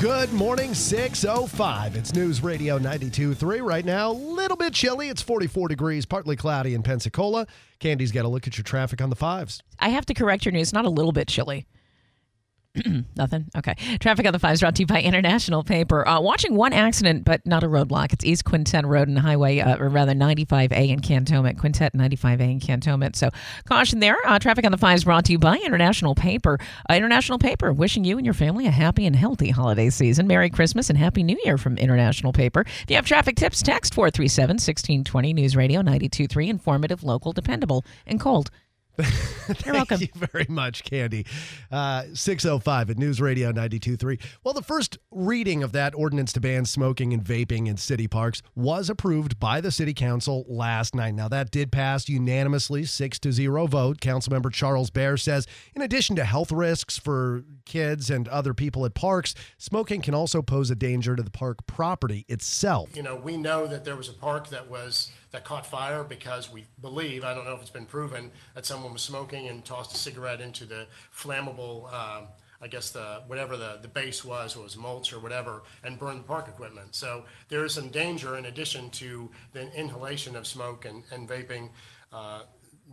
Good morning, 605. It's News Radio 92.3 right now. A little bit chilly. It's 44 degrees, partly cloudy in Pensacola. Candy's got to look at your traffic on the fives. I have to correct your news. Not a little bit chilly. Nothing. Okay. Traffic on the fives brought to you by International Paper. Uh, watching one accident, but not a roadblock. It's East Quintette Road and Highway, uh, or rather 95A in Cantonment. Quintette 95A in Cantonment. So caution there. Uh, traffic on the fives brought to you by International Paper. Uh, International Paper wishing you and your family a happy and healthy holiday season. Merry Christmas and Happy New Year from International Paper. If you have traffic tips, text 437 1620 News Radio 923. Informative, local, dependable, and cold. You're welcome. Thank you very much, Candy. Uh, 605 at News Radio 92.3. Well, the first reading of that ordinance to ban smoking and vaping in city parks was approved by the city council last night. Now, that did pass unanimously, 6 to 0 vote. Councilmember Charles Bare says, in addition to health risks for kids and other people at parks, smoking can also pose a danger to the park property itself. You know, we know that there was a park that was, that caught fire because we believe, I don't know if it's been proven, that someone was smoking and tossed a cigarette into the flammable, um, I guess the, whatever the, the base was, it was mulch or whatever, and burned the park equipment. So there is some danger in addition to the inhalation of smoke and, and vaping, uh,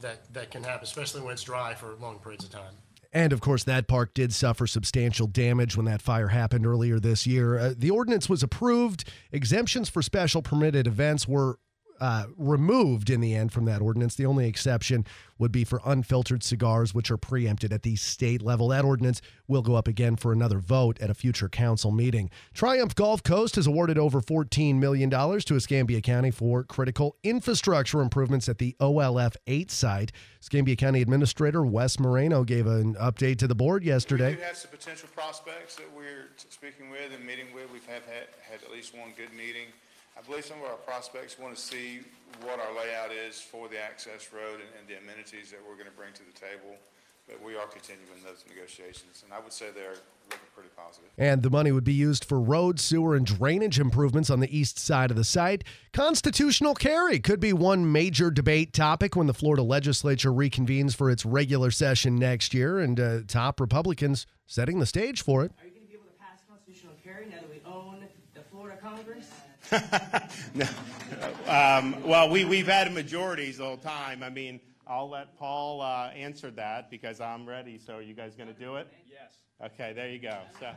that, that can happen, especially when it's dry for long periods of time. And of course, that park did suffer substantial damage when that fire happened earlier this year. Uh, the ordinance was approved. Exemptions for special permitted events were uh, removed in the end from that ordinance. The only exception would be for unfiltered cigars, which are preempted at the state level. That ordinance will go up again for another vote at a future council meeting. Triumph Gulf Coast has awarded over $14 million to Escambia County for critical infrastructure improvements at the OLF 8 site. Escambia County Administrator Wes Moreno gave an update to the board yesterday. We have some potential prospects that we're speaking with and meeting with. We've had, had at least one good meeting. I believe some of our prospects want to see what our layout is for the access road and, and the amenities that we're going to bring to the table. But we are continuing those negotiations, and I would say they're looking pretty positive. And the money would be used for road, sewer, and drainage improvements on the east side of the site. Constitutional carry could be one major debate topic when the Florida legislature reconvenes for its regular session next year, and uh, top Republicans setting the stage for it. Are you going to be able to pass constitutional carry now that we own the Florida Congress? Um, well, we, we've had majorities the time. I mean, I'll let Paul uh, answer that because I'm ready. So, are you guys going to do it? Yes. Okay, there you go. So.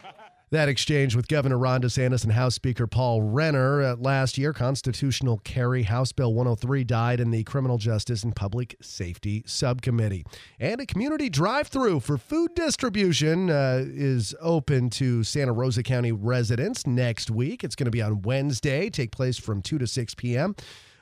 That exchange with Governor Ron DeSantis and House Speaker Paul Renner last year, constitutional carry House Bill 103 died in the Criminal Justice and Public Safety Subcommittee. And a community drive-through for food distribution uh, is open to Santa Rosa County residents next week. It's going to be on Wednesday, take place from 2 to 6 p.m.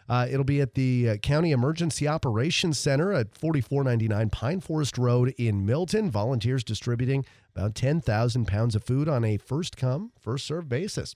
Uh, it'll be at the uh, County Emergency Operations Center at 4499 Pine Forest Road in Milton. Volunteers distributing about 10,000 pounds of food on a first come, first served basis.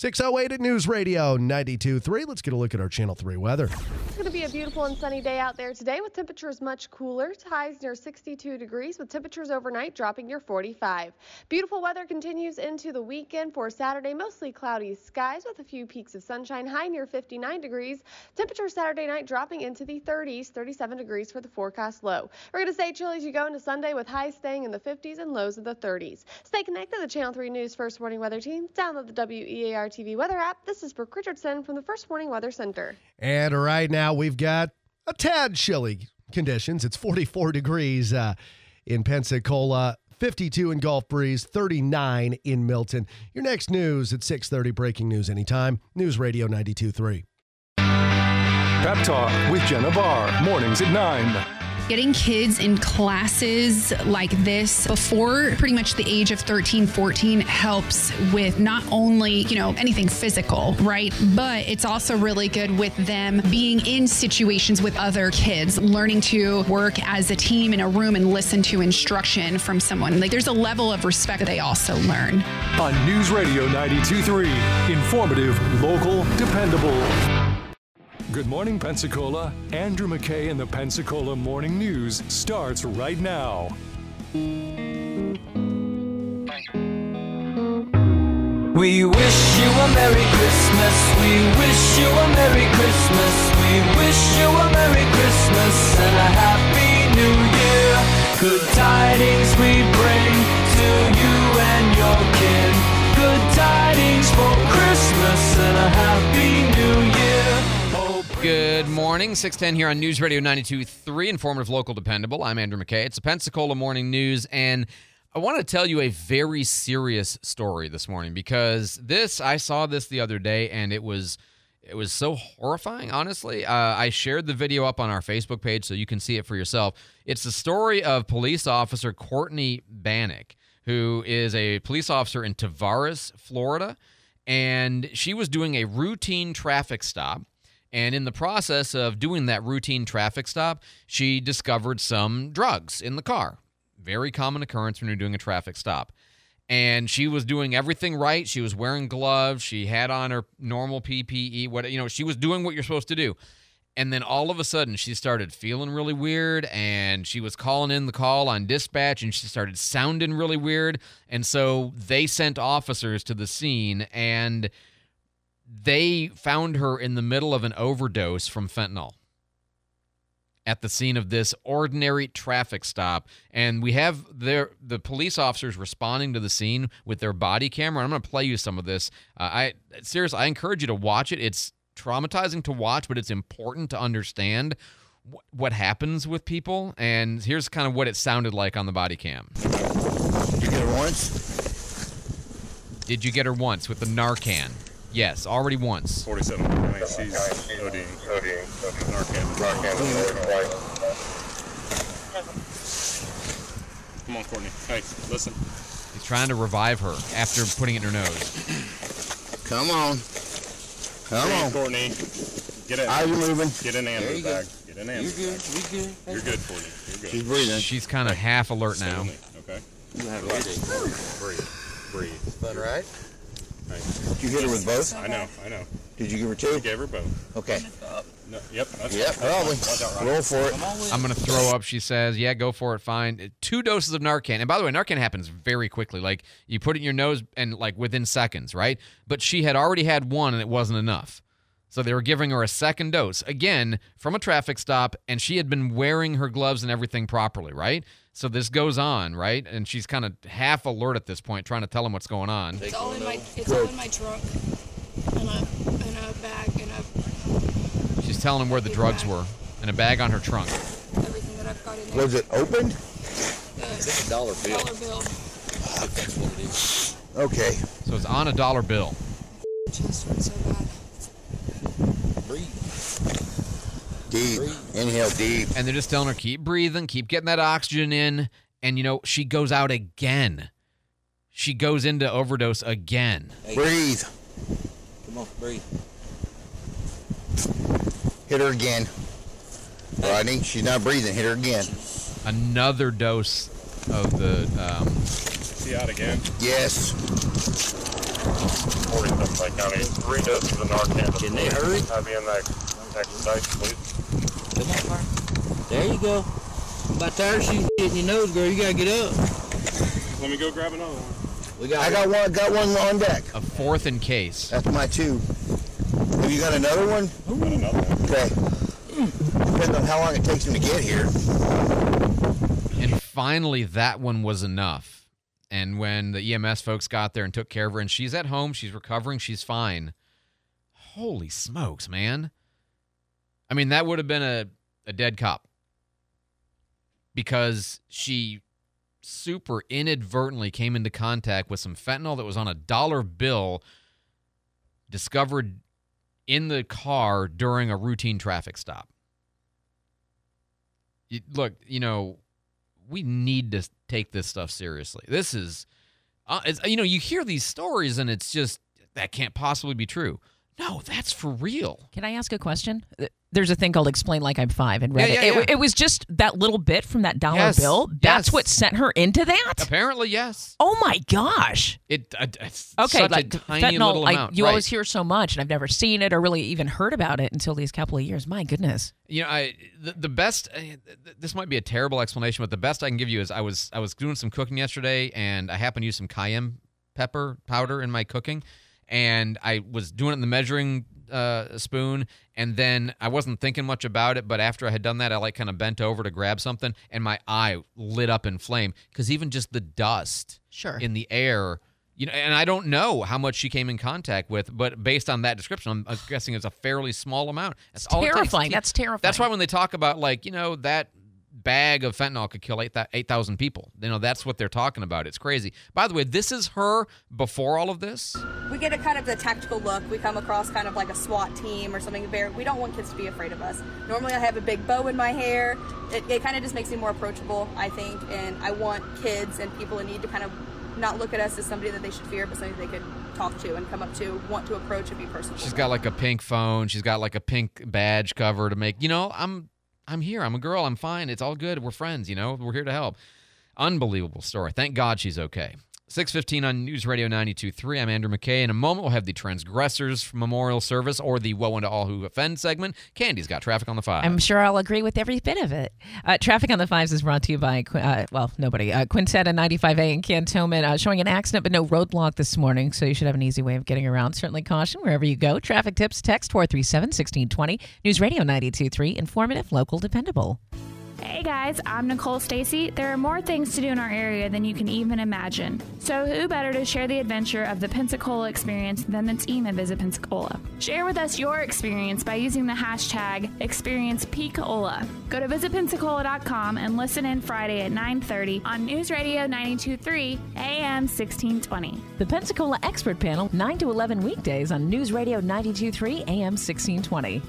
608 at News Radio 92.3. Let's get a look at our Channel 3 weather. It's going to be a beautiful and sunny day out there today with temperatures much cooler. Highs near 62 degrees with temperatures overnight dropping near 45. Beautiful weather continues into the weekend for Saturday. Mostly cloudy skies with a few peaks of sunshine. High near 59 degrees. Temperature Saturday night dropping into the 30s, 37 degrees for the forecast low. We're going to stay chilly as you go into Sunday with highs staying in the 50s and lows in the 30s. Stay connected to the Channel 3 News First Warning Weather Team. Download the WEAR TV weather app. This is Brooke Richardson from the First Warning Weather Center. And right now we've got a tad chilly conditions. It's 44 degrees uh, in Pensacola. 52 in Gulf Breeze, 39 in Milton. Your next news at 6:30 breaking news anytime. News Radio 923. Pep Talk with Jenna Barr. Mornings at 9. Getting kids in classes like this before pretty much the age of 13, 14 helps with not only, you know, anything physical, right? But it's also really good with them being in situations with other kids, learning to work as a team in a room and listen to instruction from someone. Like there's a level of respect that they also learn. On News Radio 92.3. Informative, local, dependable. Good Morning Pensacola, Andrew McKay and the Pensacola Morning News starts right now. We wish you a Merry Christmas. We wish you a Merry Christmas. We wish you a Merry Christmas and a Happy New Year. Good tidings we bring to you and your kin. Good tidings for Christmas and a Happy New Year. Good morning. 610 here on News Radio 92.3, informative, local, dependable. I'm Andrew McKay. It's the Pensacola Morning News, and I want to tell you a very serious story this morning because this, I saw this the other day, and it was it was so horrifying, honestly. Uh, I shared the video up on our Facebook page so you can see it for yourself. It's the story of police officer Courtney Bannick, who is a police officer in Tavares, Florida, and she was doing a routine traffic stop. And in the process of doing that routine traffic stop, she discovered some drugs in the car. Very common occurrence when you're doing a traffic stop and she was doing everything right. She was wearing gloves. She had on her normal PPE. What you know, she was doing what you're supposed to do. And then all of a sudden, she started feeling really weird, and she was calling in the call on dispatch, and she started sounding really weird. And so they sent officers to the scene, and they found her in the middle of an overdose from fentanyl at the scene of this ordinary traffic stop. And we have their the police officers responding to the scene with their body camera. I'm going to play you some of this. Uh, i seriously i encourage you to watch it. It's traumatizing to watch but it's important to understand wh- what happens with people. And here's kind of what it sounded like on the body cam. Did you get her once? did you get her once with the narcan yes already once 47. I think she's ODing. ODing. Narcan. Come on, Courtney. Hey, listen. he's trying to revive her after putting it in her nose Come on. Come Come on. Courtney. Get in. How you moving? Get in There Amber's you bag. Get in Amber's You're good. bag. You're good. You're good, Courtney. You're good. She's breathing. she's kind of half alert now okay? You have Breathe. Breathe. Fun, right? Right. Did you hit her with both? I know. I know. Did you give her two? I two? gave her both. Okay. No, yep. That's Yep, probably. fine. Watch out, Ronnie. Roll for it. I'm gonna throw up. She says, "Yeah, go for it. Fine." Two doses of Narcan, and by the way, Narcan happens very quickly. Like you put it in your nose, and like within seconds, right? But she had already had one, and it wasn't enough. So they were giving her a second dose again from a traffic stop, and she had been wearing her gloves and everything properly, right? So this goes on, right? And she's kind of half alert at this point, trying to tell him what's going on. It's all in my it's all in my trunk. In a in a bag in a She's telling him where the drugs were, and a bag on her trunk. everything that I've got in there. Was it opened? Uh, the dollar dollar bill. Okay. So it's on a dollar bill. Chest hurts so bad. Deep. Inhale deep. And they're just telling her, keep breathing, keep getting that oxygen in. And, you know, she goes out again. She goes into overdose again. Breathe. Come on, breathe. Hit her again. Rodney, she's not breathing. Hit her again. Another dose of the. Um, She out again. Yes. 47 Lake County. Three doses of Narcan. Can they hurry? Have you in that expedite, please? Come on, Mark. There you go. About tire of shooting in your nose, girl. You gotta get up. Let me go grab another one. We got. I got one. Got one on deck. a fourth in case. That's my two. Have you got another one? Got another one. Okay. Depends on how long it takes him to get here. And finally, that one was enough. And when the EMS folks got there and took care of her, and she's at home, she's recovering, she's fine. Holy smokes, man. I mean, that would have been a, a dead cop because she super inadvertently came into contact with some fentanyl that was on a dollar bill discovered in the car during a routine traffic stop. Look, you know, we need to take this stuff seriously. This is, uh, you know, you hear these stories and it's just that can't possibly be true. No, that's for real. Can I ask a question? There's a thing called "Explain Like I'm Five and Reddit. Yeah, yeah, It, yeah. it was just that little bit from that dollar Yes, bill. That's yes. what sent her into that. Apparently, yes. Oh my gosh. It uh, it's Okay, such like a tiny fentanyl, amount. you right. always hear so much, and I've never seen it or really even heard about it until these couple of years. My goodness. You know, I the, the best. uh, This might be a terrible explanation, but the best I can give you is I was I was doing some cooking yesterday, and I happened to use some cayenne pepper powder in my cooking, and I was doing it in the measuring uh, spoon, and then I wasn't thinking much about it. But after I had done that, I like kind of bent over to grab something, and my eye lit up in flame because even just the dust Sure. in the air. You know, and I don't know how much she came in contact with, but based on that description, I'm, I'm guessing it's a fairly small amount. That's all it takes terrifying. That's terrifying. That's why when they talk about like you know that bag of fentanyl could kill eight eight thousand people, you know that's what they're talking about. It's crazy. By the way, this is her before all of this. We get a kind of the tactical look. We come across kind of like a SWAT team or something. Very, we don't want kids to be afraid of us. Normally, I have a big bow in my hair. It, it kind of just makes me more approachable, I think. And I want kids and people in need to kind of not look at us as somebody that they should fear, but somebody they could talk to and come up to, want to approach and be personal. She's got like a pink phone. She's got like a pink badge cover to make. You know, I'm I'm here. I'm a girl. I'm fine. It's all good. We're friends. You know, we're here to help. Unbelievable story. Thank God she's okay. 615 on News Radio 92.3. I'm Andrew McKay. In a moment, we'll have the Transgressors Memorial Service or the Woe unto All Who Offend segment. Candy's got traffic on the five. I'm sure I'll agree with every bit of it. Uh, Traffic on the Fives is brought to you by, uh, well, nobody. Uh, Quintette and 95A in Cantonment uh, showing an accident but no roadblock this morning, so you should have an easy way of getting around. Certainly caution wherever you go. Traffic tips, text 437 1620. News Radio 923, informative, local, dependable. Hey guys, I'm Nicole Stacy. There are more things to do in our area than you can even imagine. So, who better to share the adventure of the Pensacola experience than the team at Visit Pensacola? Share with us your experience by using the hashtag ExperiencePcola. Go to visitpensacola.com and listen in Friday at 9:30 on News Radio 92.3 AM 1620. The Pensacola Expert Panel, 9 to 11 weekdays on News Radio 923 AM 1620.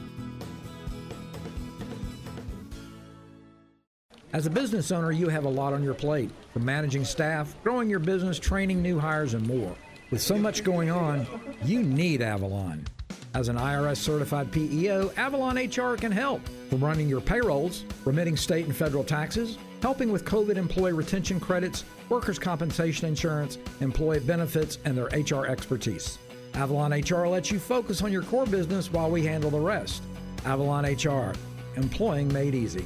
As a business owner, you have a lot on your plate from managing staff, growing your business, training new hires, and more. With so much going on, you need Avalon. As an IRS certified PEO, Avalon HR can help from running your payrolls, remitting state and federal taxes, helping with COVID employee retention credits, workers' compensation insurance, employee benefits, and their HR expertise. Avalon HR lets you focus on your core business while we handle the rest. Avalon HR, employing made easy.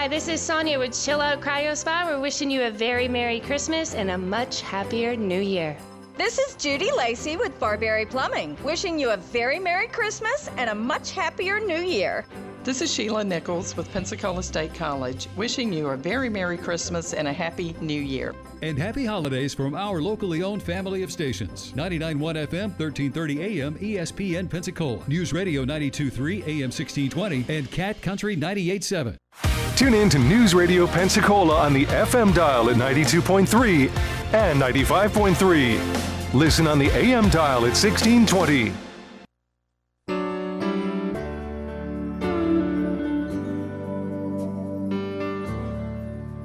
Hi, this is Sonia with Chill Out Cryo Spa. We're wishing you a very Merry Christmas and a much happier New Year. This is Judy Lacey with Barberry Plumbing, wishing you a very Merry Christmas and a much happier New Year. This is Sheila Nichols with Pensacola State College, wishing you a very Merry Christmas and a Happy New Year. And happy holidays from our locally owned family of stations 99.1 FM, 1330 AM, ESPN Pensacola, News Radio 92.3 AM 1620, and Cat Country 98.7. Tune in to News Radio Pensacola on the FM dial at 92.3 and 95.3. Listen on the AM dial at 1620.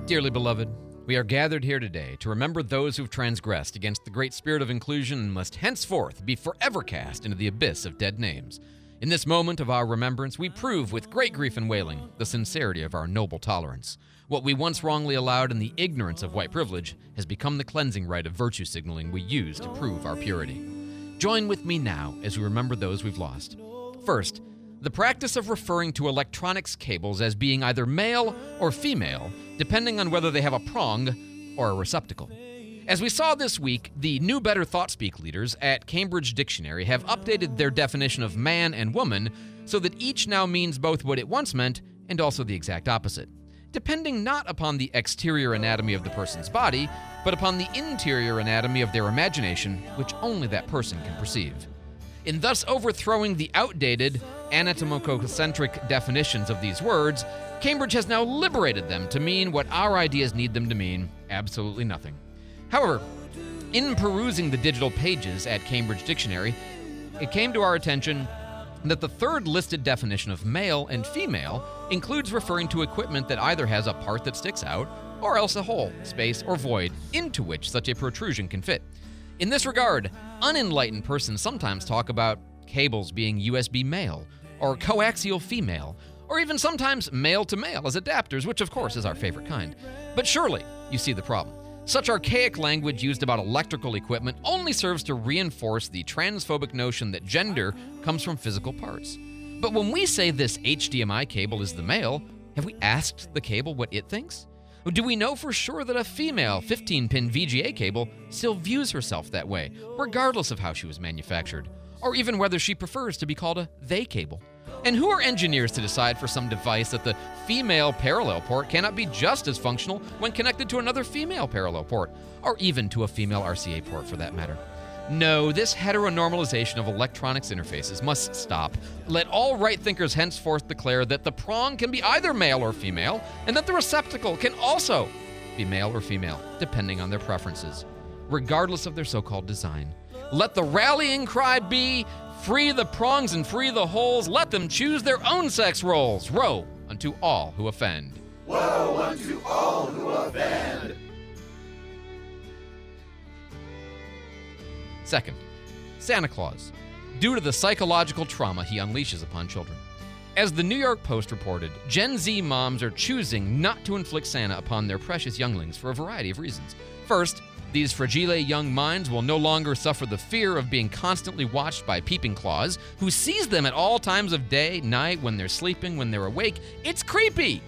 Dearly beloved, we are gathered here today to remember those who've transgressed against the great spirit of inclusion and must henceforth be forever cast into the abyss of dead names. In this moment of our remembrance, we prove with great grief and wailing the sincerity of our noble tolerance. What we once wrongly allowed in the ignorance of white privilege has become the cleansing rite of virtue signaling we use to prove our purity. Join with me now as we remember those we've lost. First, the practice of referring to electronics cables as being either male or female, depending on whether they have a prong or a receptacle. As we saw this week, the New Better Thought Speak leaders at Cambridge Dictionary have updated their definition of man and woman so that each now means both what it once meant and also the exact opposite, depending not upon the exterior anatomy of the person's body, but upon the interior anatomy of their imagination, which only that person can perceive. In thus overthrowing the outdated, anatomocentric definitions of these words, Cambridge has now liberated them to mean what our ideas need them to mean absolutely nothing. However, in perusing the digital pages at Cambridge Dictionary, it came to our attention that the third listed definition of male and female includes referring to equipment that either has a part that sticks out or else a hole, space, or void into which such a protrusion can fit. In this regard, unenlightened persons sometimes talk about cables being USB male or coaxial female, or even sometimes male to male as adapters, which of course is our favorite kind. But surely you see the problem. Such archaic language used about electrical equipment only serves to reinforce the transphobic notion that gender comes from physical parts. But when we say this HDMI cable is the male, have we asked the cable what it thinks? Do we know for sure that a female 15 pin VGA cable still views herself that way, regardless of how she was manufactured, or even whether she prefers to be called a they cable? And who are engineers to decide for some device that the female parallel port cannot be just as functional when connected to another female parallel port, or even to a female RCA port for that matter? No, this heteronormalization of electronics interfaces must stop. Let all right thinkers henceforth declare that the prong can be either male or female, and that the receptacle can also be male or female, depending on their preferences, regardless of their so called design. Let the rallying cry be free the prongs and free the holes. Let them choose their own sex roles. Woe unto all who offend. Unto all who offend. Second, Santa Claus, due to the psychological trauma he unleashes upon children. As the New York Post reported, Gen Z moms are choosing not to inflict Santa upon their precious younglings for a variety of reasons. First, these fragile young minds will no longer suffer the fear of being constantly watched by Peeping claws, who sees them at all times of day, night, when they're sleeping, when they're awake. It's creepy!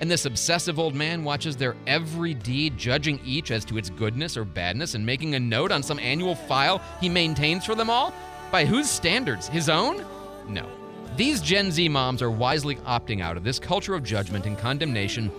And this obsessive old man watches their every deed, judging each as to its goodness or badness, and making a note on some annual file he maintains for them all? By whose standards? His own? No. These Gen Z moms are wisely opting out of this culture of judgment and condemnation,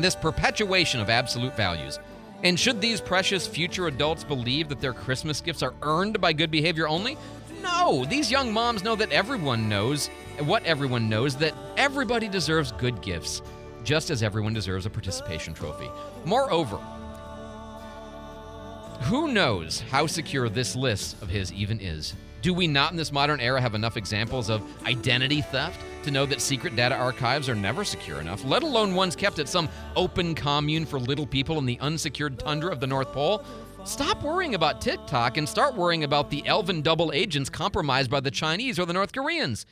this perpetuation of absolute values. And should these precious future adults believe that their Christmas gifts are earned by good behavior only? No, these young moms know that everyone knows what everyone knows that everybody deserves good gifts, just as everyone deserves a participation trophy. Moreover, who knows how secure this list of his even is? Do we not in this modern era have enough examples of identity theft to know that secret data archives are never secure enough, let alone ones kept at some open commune for little people in the unsecured tundra of the North Pole? Stop worrying about TikTok and start worrying about the elven double agents compromised by the Chinese or the North Koreans.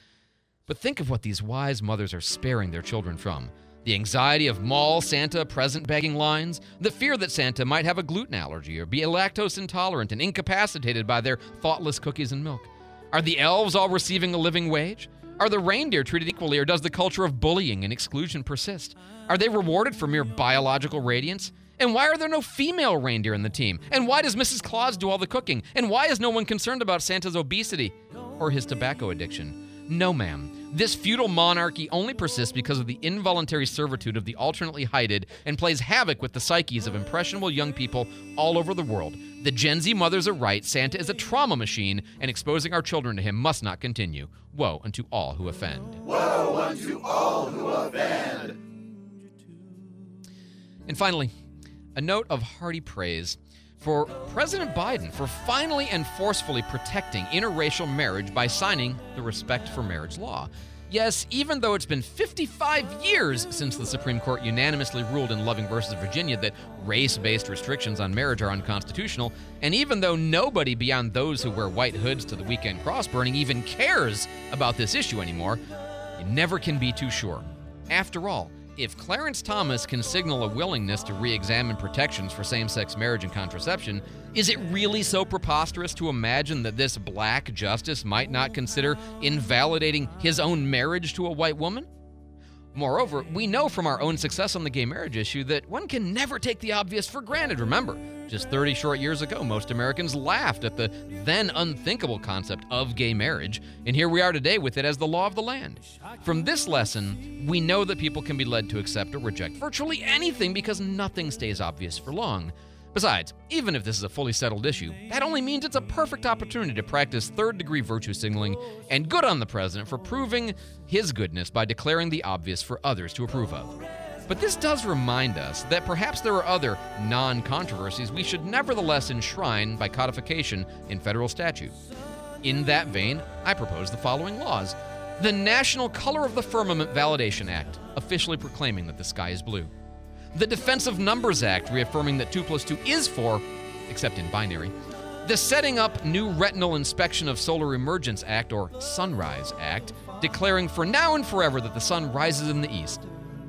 But think of what these wise mothers are sparing their children from. The anxiety of mall Santa present begging lines, the fear that Santa might have a gluten allergy or be lactose intolerant and incapacitated by their thoughtless cookies and milk. Are the elves all receiving a living wage? Are the reindeer treated equally, or does the culture of bullying and exclusion persist? Are they rewarded for mere biological radiance? And why are there no female reindeer in the team? And why does Mrs. Claus do all the cooking? And why is no one concerned about Santa's obesity or his tobacco addiction? No, ma'am. This feudal monarchy only persists because of the involuntary servitude of the alternately hided and plays havoc with the psyches of impressionable young people all over the world. The Gen Z mothers are right. Santa is a trauma machine, and exposing our children to him must not continue. Woe unto all who offend. Woe unto all who offend. And finally, a note of hearty praise for President Biden for finally and forcefully protecting interracial marriage by signing the Respect for Marriage law. Yes, even though it's been 55 years since the Supreme Court unanimously ruled in Loving versus Virginia that race based restrictions on marriage are unconstitutional, and even though nobody beyond those who wear white hoods to the weekend cross burning even cares about this issue anymore, you never can be too sure. After all, if Clarence Thomas can signal a willingness to re examine protections for same sex marriage and contraception, is it really so preposterous to imagine that this black justice might not consider invalidating his own marriage to a white woman? Moreover, we know from our own success on the gay marriage issue that one can never take the obvious for granted. Remember, just 30 short years ago, most Americans laughed at the then unthinkable concept of gay marriage, and here we are today with it as the law of the land. From this lesson, we know that people can be led to accept or reject virtually anything because nothing stays obvious for long. Besides, even if this is a fully settled issue, that only means it's a perfect opportunity to practice third degree virtue signaling, and good on the president for proving his goodness by declaring the obvious for others to approve of. But this does remind us that perhaps there are other non controversies we should nevertheless enshrine by codification in federal statute. In that vein, I propose the following laws the National Color of the Firmament Validation Act, officially proclaiming that the sky is blue. The Defense of Numbers Act, reaffirming that 2 plus 2 is 4, except in binary. The Setting Up New Retinal Inspection of Solar Emergence Act, or Sunrise Act, declaring for now and forever that the sun rises in the east.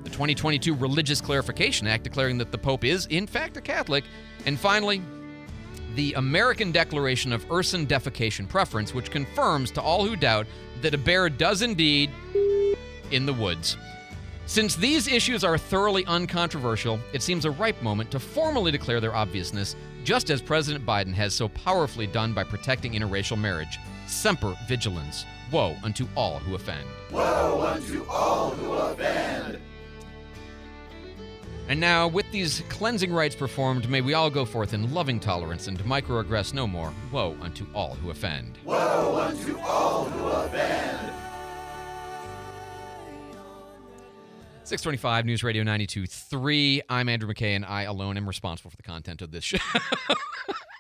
The 2022 Religious Clarification Act, declaring that the Pope is, in fact, a Catholic. And finally, the American Declaration of Urson Defecation Preference, which confirms to all who doubt that a bear does indeed in the woods. Since these issues are thoroughly uncontroversial, it seems a ripe moment to formally declare their obviousness, just as President Biden has so powerfully done by protecting interracial marriage. Semper vigilance. Woe unto all who offend. Woe unto all who offend. And now, with these cleansing rites performed, may we all go forth in loving tolerance and microaggress no more. Woe unto all who offend. Woe unto all who offend. 625 News Radio 92.3. I'm Andrew McKay, and I alone am responsible for the content of this show.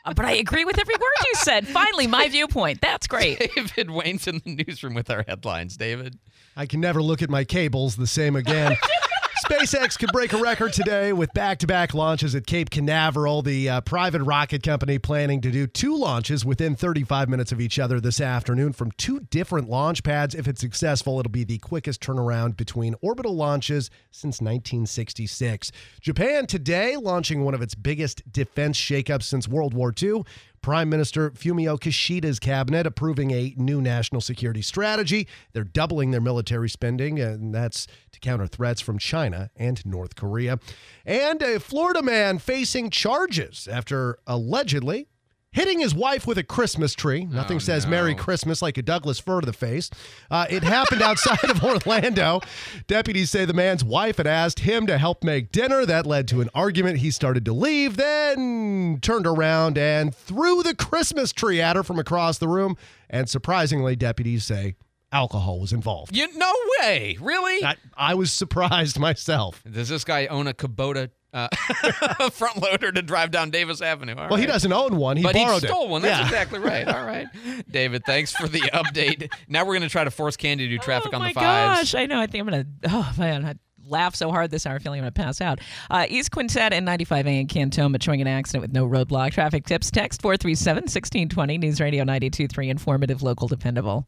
Uh, but I agree with every word you said. Finally, my viewpoint. That's great. David Wayne's in the newsroom with our headlines. David. I can never look at my cables the same again. SpaceX could break a record today with back to back launches at Cape Canaveral. The uh, private rocket company planning to do two launches within 35 minutes of each other this afternoon from two different launch pads. If it's successful, it'll be the quickest turnaround between orbital launches since 1966. Japan today launching one of its biggest defense shakeups since World War II. Prime Minister Fumio Kishida's cabinet approving a new national security strategy. They're doubling their military spending, and that's to counter threats from China and North Korea. And a Florida man facing charges after allegedly hitting his wife with a Christmas tree. Nothing says Merry Christmas like a Douglas fir to the face. Uh, it happened outside of Orlando. Deputies say the man's wife had asked him to help make dinner. That led to an argument. He started to leave, then turned around and threw the Christmas tree at her from across the room. And surprisingly, deputies say alcohol was involved. You no way, really? I, I was surprised myself. Does this guy own a Kubota uh, front loader to drive down Davis Avenue? All well, he doesn't own one. He but borrowed he stole it. one. That's Yeah. exactly right. All right, David. Thanks for the update. Now we're going to try to force Candy to do traffic oh on my the fives. gosh, I know. I think I'm gonna. Oh man, I laugh so hard this hour, feeling I'm gonna pass out. Uh, East Quintette and 95 A in Cantonment showing an accident with no roadblock. Traffic tips. Text 437 1620. News Radio 923. Informative, local, dependable.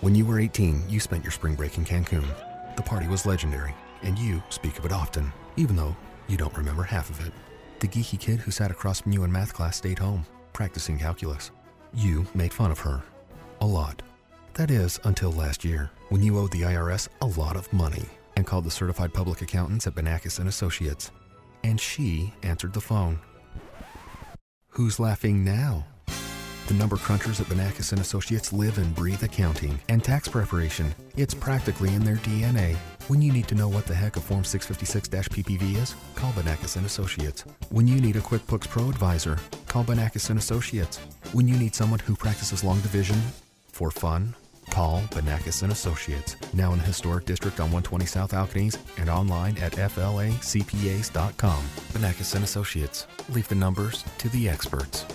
When you were 18, you spent your spring break in Cancun. The party was legendary, and you speak of it often, even though you don't remember half of it. The geeky kid who sat across from you in math class stayed home, practicing calculus. You made fun of her. A lot. That is, until last year, when you owed the IRS a lot of money and called the certified public accountants at Benakis and Associates. And she answered the phone. Who's laughing now? The number crunchers at Benakis and Associates live and breathe accounting and tax preparation. It's practically in their DNA. When you need to know what the heck a Form 656-PPV is, call Benakis and Associates. When you need a QuickBooks Pro advisor, call Benakis and Associates. When you need someone who practices long division for fun, call Benakis and Associates. Now in the historic district on 120 South Alcaniz and online at flacpas.com. Benakis and Associates. Leave the numbers to the experts.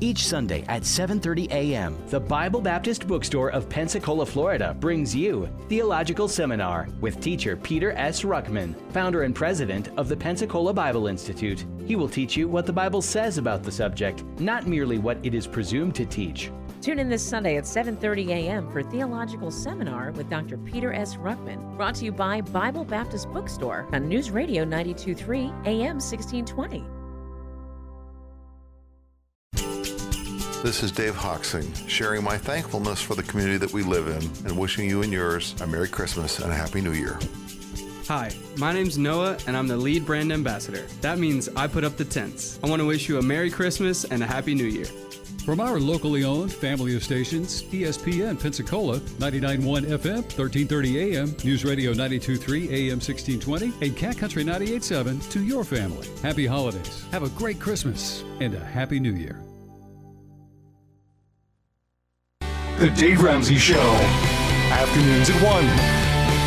Each Sunday at 7:30 a.m., the Bible Baptist Bookstore of Pensacola, Florida brings you Theological Seminar with teacher Peter S. Ruckman, founder and president of the Pensacola Bible Institute. He will teach you what the Bible says about the subject, not merely what it is presumed to teach. Tune in this Sunday at 7:30 a.m. for Theological Seminar with Dr. Peter S. Ruckman, brought to you by Bible Baptist Bookstore on News Radio 923 AM 1620. This is Dave Hoxing, sharing my thankfulness for the community that we live in and wishing you and yours a Merry Christmas and a Happy New Year. Hi, my name's Noah, and I'm the lead brand ambassador. That means I put up the tents. I want to wish you a Merry Christmas and a Happy New Year. From our locally owned family of stations, ESPN Pensacola, 99.1 FM, 1330 AM, News Radio 92.3 AM 1620, and Cat Country 98.7 to your family. Happy holidays. Have a great Christmas and a Happy New Year. The Dave Ramsey Show. Afternoons at 1.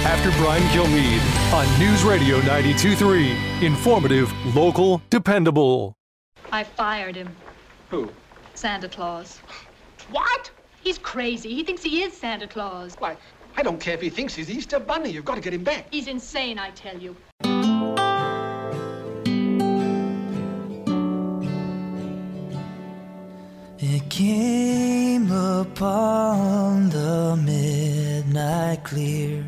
After Brian Kilmeade on News Radio 92.3. Informative, local, dependable. I fired him. Who? Santa Claus. What? He's crazy. He thinks he is Santa Claus. Why, I don't care if he thinks he's Easter Bunny. You've got to get him back. He's insane, I tell you. It came upon the midnight clear.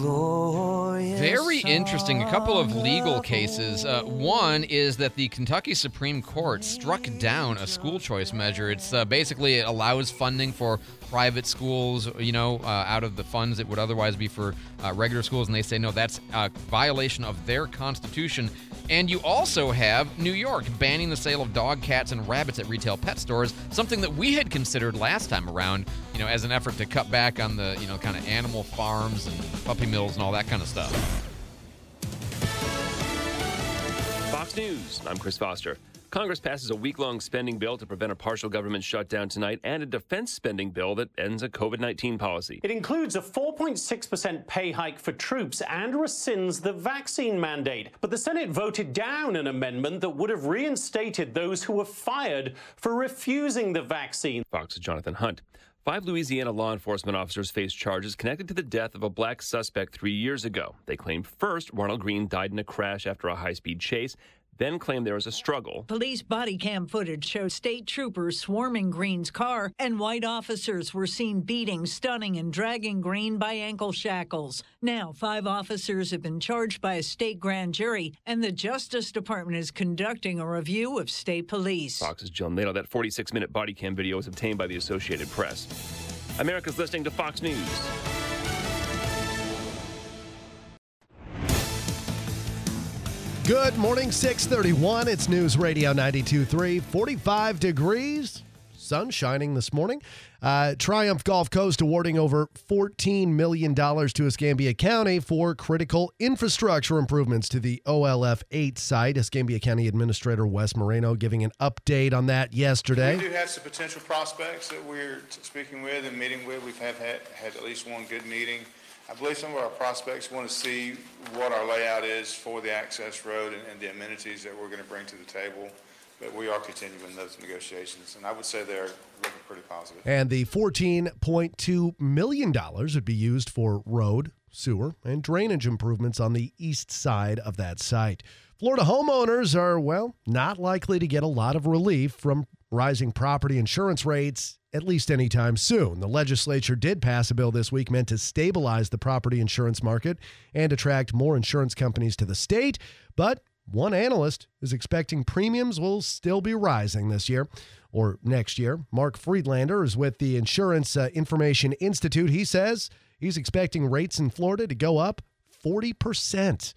Very interesting. A couple of legal cases. Uh, one is that the Kentucky Supreme Court struck down a school choice measure. It's uh, basically it allows funding for private schools, you know, uh, out of the funds that would otherwise be for uh, regular schools, and they say no, that's a violation of their constitution. And you also have New York banning the sale of dog, cats, and rabbits at retail pet stores, something that we had considered last time around, you know, as an effort to cut back on the, you know, kind of animal farms and puppy mills and all that kind of stuff. Fox News. I'm Chris Foster. Congress passes a week long spending bill to prevent a partial government shutdown tonight and a defense spending bill that ends a COVID 19 policy. It includes a 4.6% pay hike for troops and rescinds the vaccine mandate. But the Senate voted down an amendment that would have reinstated those who were fired for refusing the vaccine. Fox's Jonathan Hunt. Five Louisiana law enforcement officers face charges connected to the death of a black suspect three years ago. They claimed first Ronald Greene died in a crash after a high speed chase, then claimed there was a struggle. Police body cam footage shows state troopers swarming Greene's car, and white officers were seen beating, stunning, and dragging Greene by ankle shackles. Now, five officers have been charged by a state grand jury, and the Justice Department is conducting a review of state police. Fox's Jill Nato. That 46 minute body cam video was obtained by the Associated Press. America's listening to Fox News. Good morning, 631. It's News Radio 92.3. 45 degrees. Sun shining this morning. Uh, Triumph Gulf Coast awarding over $14 million to Escambia County for critical infrastructure improvements to the OLF 8 site. Escambia County Administrator Wes Moreno giving an update on that yesterday. We do have some potential prospects that we're speaking with and meeting with. We've had, had, had at least one good meeting. I believe some of our prospects want to see what our layout is for the access road and, and the amenities that we're going to bring to the table. But we are continuing those negotiations, and I would say they're looking pretty positive. And the $14.2 million would be used for road, sewer, and drainage improvements on the east side of that site. Florida homeowners are, well, not likely to get a lot of relief from rising property insurance rates, at least anytime soon. The legislature did pass a bill this week meant to stabilize the property insurance market and attract more insurance companies to the state, but one analyst is expecting premiums will still be rising this year or next year. Mark Friedlander is with the Insurance uh, Information Institute. He says he's expecting rates in Florida to go up 40%.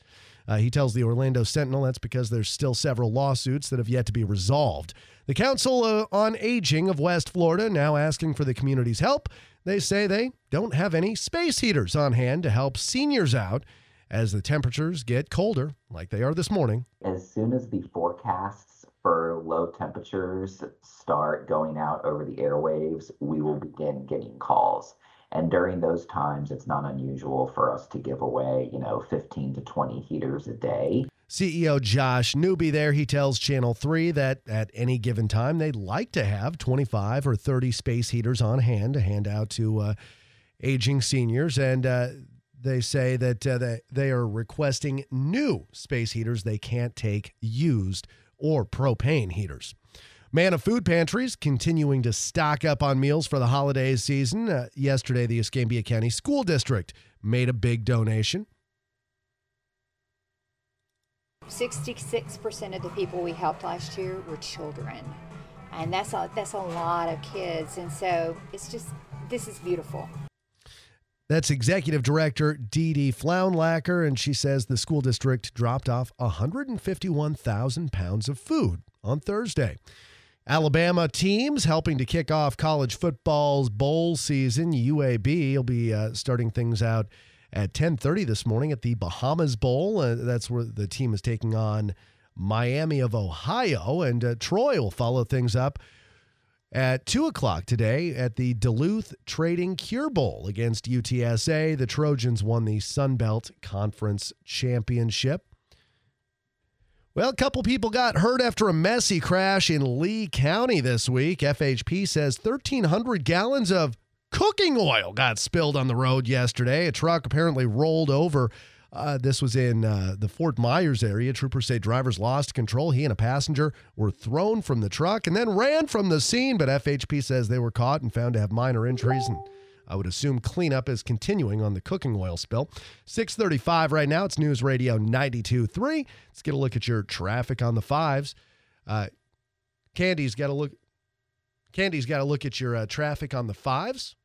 Uh, he tells the Orlando Sentinel that's because there's still several lawsuits that have yet to be resolved. The Council uh, on Aging of West Florida now asking for the community's help. They say they don't have any space heaters on hand to help seniors out as the temperatures get colder, like they are this morning. As soon as the forecasts for low temperatures start going out over the airwaves, we will begin getting calls. And during those times, it's not unusual for us to give away, you know, 15 to 20 heaters a day. CEO Josh Newby there, he tells Channel 3 that at any given time, they'd like to have 25 or 30 space heaters on hand to hand out to uh, aging seniors. And uh, they say that uh, they, they are requesting new space heaters. They can't take used or propane heaters. Manna Food Pantries continuing to stock up on meals for the holiday season. Uh, yesterday, the Escambia County School District made a big donation. 66% of the people we helped last year were children. And that's a, that's a lot of kids. And so it's just, this is beautiful. That's Executive Director Dee Dee Flounlacker, and she says the school district dropped off 151,000 pounds of food on Thursday. Alabama teams helping to kick off college football's bowl season. UAB will be uh, starting things out at 10:30 this morning at the Bahamas Bowl. Uh, that's where the team is taking on Miami of Ohio, and uh, Troy will follow things up at 2 o'clock today at the Duluth Trading Cure Bowl against UTSA. The Trojans won the Sun Belt Conference Championship. Well, a couple people got hurt after a messy crash in Lee County this week. FHP says 1,300 gallons of cooking oil got spilled on the road yesterday. A truck apparently rolled over. Uh, this was in uh, the Fort Myers area. Troopers say drivers lost control. He and a passenger were thrown from the truck and then ran from the scene, but FHP says they were caught and found to have minor injuries and I would assume cleanup is continuing on the cooking oil spill. 635 right now. It's News Radio 92.3. Let's get a look at your traffic on the fives. Uh, Candy's got to look. Candy's got to look at your uh, traffic on the fives.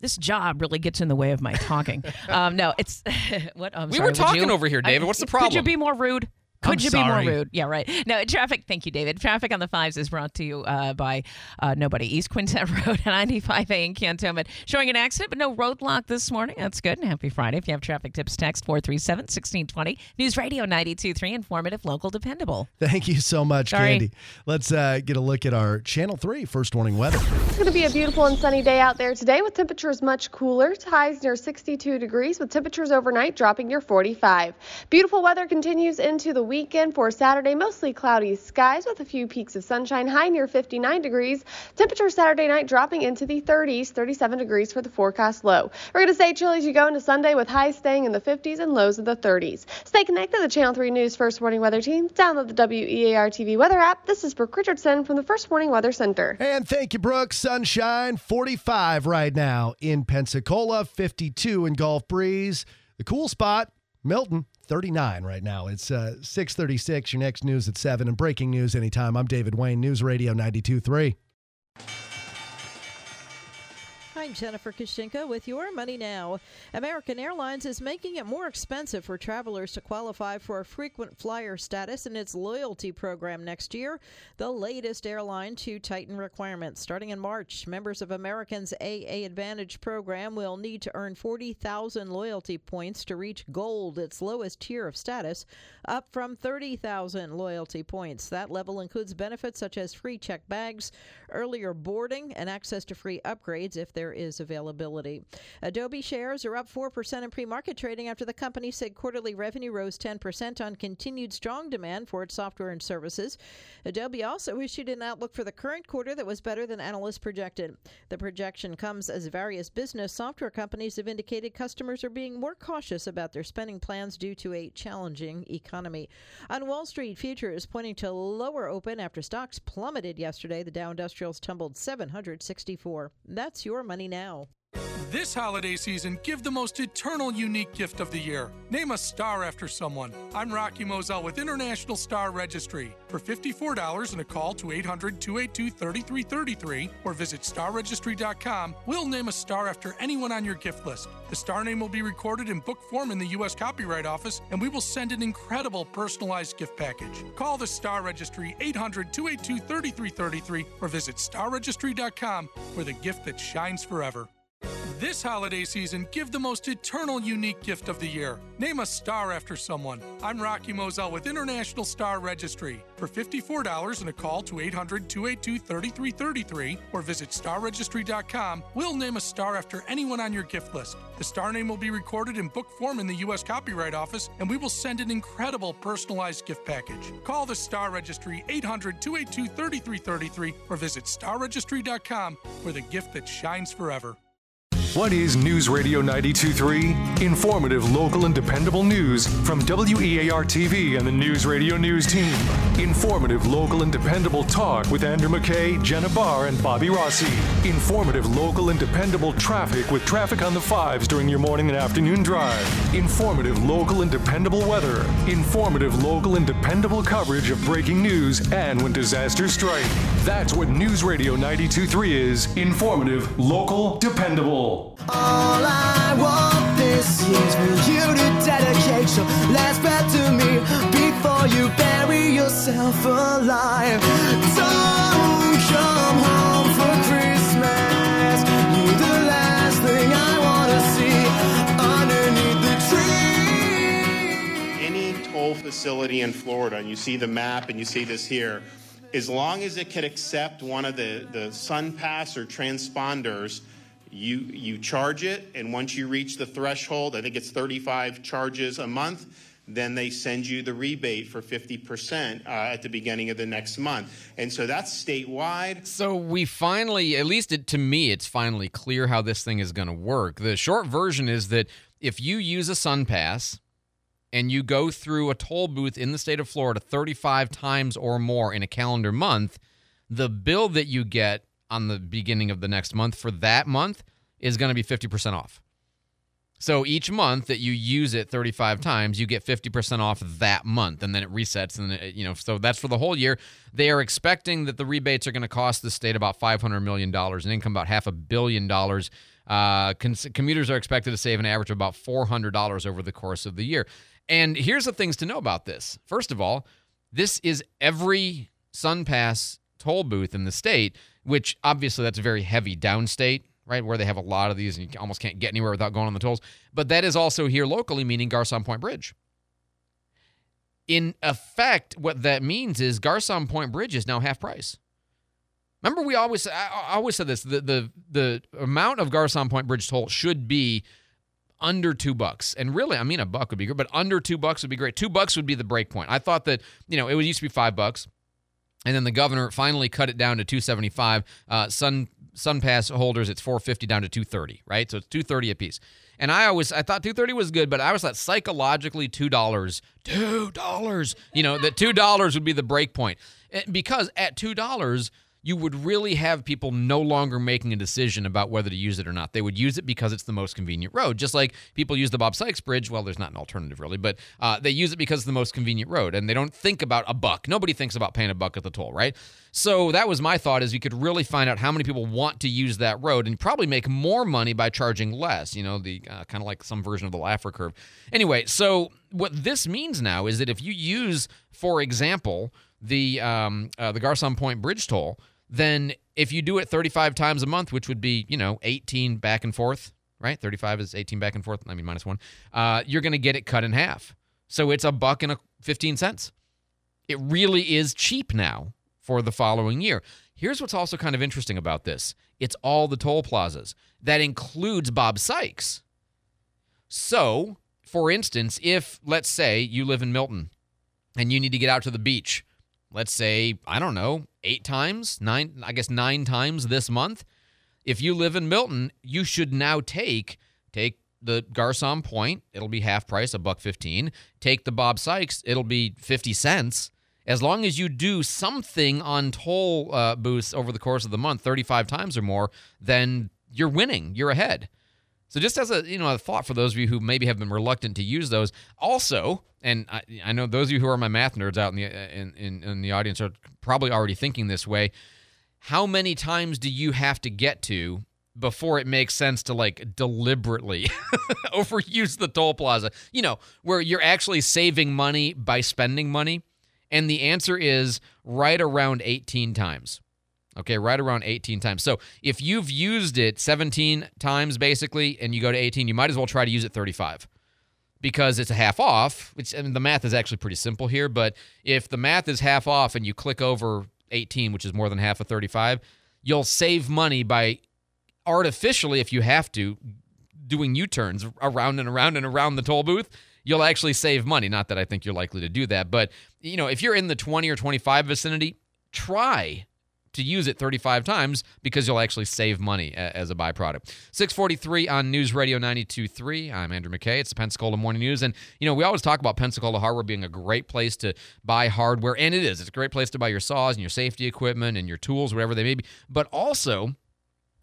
This job really gets in the way of my talking. um, no, it's what I'm We sorry, were talking you- over here, David. What's the problem? Could you be more rude? Could I'm you sorry. be more rude? Yeah, right. No, traffic. Thank you, David. Traffic on the fives is brought to you uh, by uh, nobody. East Quintette Road and 95A in Cantonment showing an accident, but no roadblock this morning. That's good. And happy Friday. If you have traffic tips, text 437 1620. News Radio 923, informative, local, dependable. Thank you so much, Sorry. Candy. Let's uh, get a look at our Channel 3 first warning weather. It's going to be a beautiful and sunny day out there today with temperatures much cooler. Highs near 62 degrees with temperatures overnight dropping near 45. Beautiful weather continues into the weekend for Saturday, mostly cloudy skies with a few peaks of sunshine, high near 59 degrees. Temperature Saturday night dropping into the 30s, 37 degrees for the forecast low. We're going to stay chilly as you go into Sunday with highs staying in the 50s and lows in the 30s. Stay connected to the Channel 3 News First Warning Weather Team. Download the WEAR TV weather app. This is Brooke Richardson from the First Warning Weather Center. And thank you, Brooke. Sunshine 45 right now in Pensacola, 52 in Gulf Breeze. The cool spot, Milton, 39 right now. It's uh, 636. Your next news at 7 and breaking news anytime. I'm David Wayne, News Radio 92.3. I'm Jennifer Kashinka with your Money Now. American Airlines is making it more expensive for travelers to qualify for a frequent flyer status in its loyalty program next year, the latest airline to tighten requirements. Starting in March, members of American's AA Advantage program will need to earn 40,000 loyalty points to reach Gold, its lowest tier of status, up from 30,000 loyalty points. That level includes benefits such as free check bags, earlier boarding, and access to free upgrades if there is availability. Adobe shares are up 4% in pre market trading after the company said quarterly revenue rose 10% on continued strong demand for its software and services. Adobe also issued an outlook for the current quarter that was better than analysts projected. The projection comes as various business software companies have indicated customers are being more cautious about their spending plans due to a challenging economy. On Wall Street, futures pointing to lower open after stocks plummeted yesterday. The Dow Industrials tumbled 764. That's your money now. This holiday season, give the most eternal unique gift of the year. Name a star after someone. I'm Rocky Moselle with International Star Registry. For $54 and a call to 800 282 3333 or visit starregistry.com, we'll name a star after anyone on your gift list. The star name will be recorded in book form in the U.S. Copyright Office, and we will send an incredible personalized gift package. Call the Star Registry 800 282 3333 or visit starregistry.com for the gift that shines forever. This holiday season, give the most eternal unique gift of the year. Name a star after someone. I'm Rocky Moselle with International Star Registry. For $54 and a call to 800 282 3333 or visit starregistry.com, we'll name a star after anyone on your gift list. The star name will be recorded in book form in the U.S. Copyright Office, and we will send an incredible personalized gift package. Call the Star Registry 800 282 3333 or visit starregistry.com for the gift that shines forever. What is News Radio 923? Informative, local, and dependable news from WEAR TV and the News Radio News team. Informative, local, and dependable talk with Andrew McKay, Jenna Barr, and Bobby Rossi. Informative, local, and dependable traffic with traffic on the fives during your morning and afternoon drive. Informative, local, and dependable weather. Informative, local, and dependable coverage of breaking news and when disasters strike. That's what News Radio 923 is. Informative, local, dependable. All I want this is for you to dedicate your last breath to me before you bury yourself alive. Don't come home for Christmas. You're the last thing I want to see underneath the tree. any toll facility in Florida, and you see the map and you see this here, as long as it can accept one of the, the SunPass or transponders, you, you charge it, and once you reach the threshold, I think it's 35 charges a month, then they send you the rebate for 50% uh, at the beginning of the next month. And so that's statewide. So we finally, at least it, to me, it's finally clear how this thing is going to work. The short version is that if you use a Sun Pass and you go through a toll booth in the state of Florida 35 times or more in a calendar month, the bill that you get on the beginning of the next month for that month is going to be 50% off. So each month that you use it 35 times, you get 50% off that month and then it resets and it, you know, so that's for the whole year. They are expecting that the rebates are going to cost the state about 500 million dollars and income about half a billion dollars. Uh, cons- commuters are expected to save an average of about $400 over the course of the year. And here's the things to know about this. First of all, this is every SunPass toll booth in the state, which obviously that's a very heavy downstate right? Where they have a lot of these and you almost can't get anywhere without going on the tolls. But that is also here locally, meaning Garcon Point Bridge. In effect, what that means is Garcon Point Bridge is now half price. Remember, we always I always said this: the the the amount of Garcon Point Bridge toll should be under two bucks. And really, I mean, a buck would be good, but under two bucks would be great. Two bucks would be the break point. I thought that you know it used to be five bucks. And then the governor finally cut it down to 275. Uh, Sun SunPass holders, it's 450 down to 230, right? So it's 230 a piece. And I always I thought 230 was good, but I was thought psychologically two dollars, two dollars. You know that two dollars would be the break point because at two dollars you would really have people no longer making a decision about whether to use it or not. They would use it because it's the most convenient road, just like people use the Bob Sykes Bridge. Well, there's not an alternative really, but uh, they use it because it's the most convenient road, and they don't think about a buck. Nobody thinks about paying a buck at the toll, right? So that was my thought: is you could really find out how many people want to use that road, and probably make more money by charging less. You know, the uh, kind of like some version of the Laffer curve. Anyway, so what this means now is that if you use, for example, the um, uh, the Garcon Point Bridge toll, then if you do it 35 times a month, which would be you know 18 back and forth, right? 35 is 18 back and forth. I mean minus one. Uh, you're going to get it cut in half. So it's a buck and a 15 cents. It really is cheap now for the following year. Here's what's also kind of interesting about this it's all the toll plazas. That includes Bob Sykes. So, for instance, if, let's say, you live in Milton and you need to get out to the beach, let's say, I don't know, eight times, nine, I guess nine times this month. If you live in Milton, you should now take take the Garcon Point, it'll be half price, a buck fifteen. Take the Bob Sykes, it'll be fifty cents. As long as you do something on toll uh, booths over the course of the month, thirty-five times or more, then you're winning. You're ahead. So just as a you know a thought for those of you who maybe have been reluctant to use those, also, and I, I know those of you who are my math nerds out in the in, in, in the audience are probably already thinking this way. How many times do you have to get to before it makes sense to like deliberately overuse the toll plaza? You know, where you're actually saving money by spending money, and the answer is right around 18 times. Okay, right around 18 times. So if you've used it 17 times basically and you go to 18, you might as well try to use it 35 because it's a half off. Which I mean, the math is actually pretty simple here, but if the math is half off and you click over 18, which is more than half of 35, you'll save money by artificially, if you have to, doing U turns around and around and around the toll booth. You'll actually save money. Not that I think you're likely to do that, but you know, if you're in the 20 or 25 vicinity, try to use it 35 times because you'll actually save money as a byproduct. 643 on News Radio 92.3. I'm Andrew McKay. It's the Pensacola Morning News. And, you know, we always talk about Pensacola hardware being a great place to buy hardware, and it is. It's a great place to buy your saws and your safety equipment and your tools, whatever they may be. But also,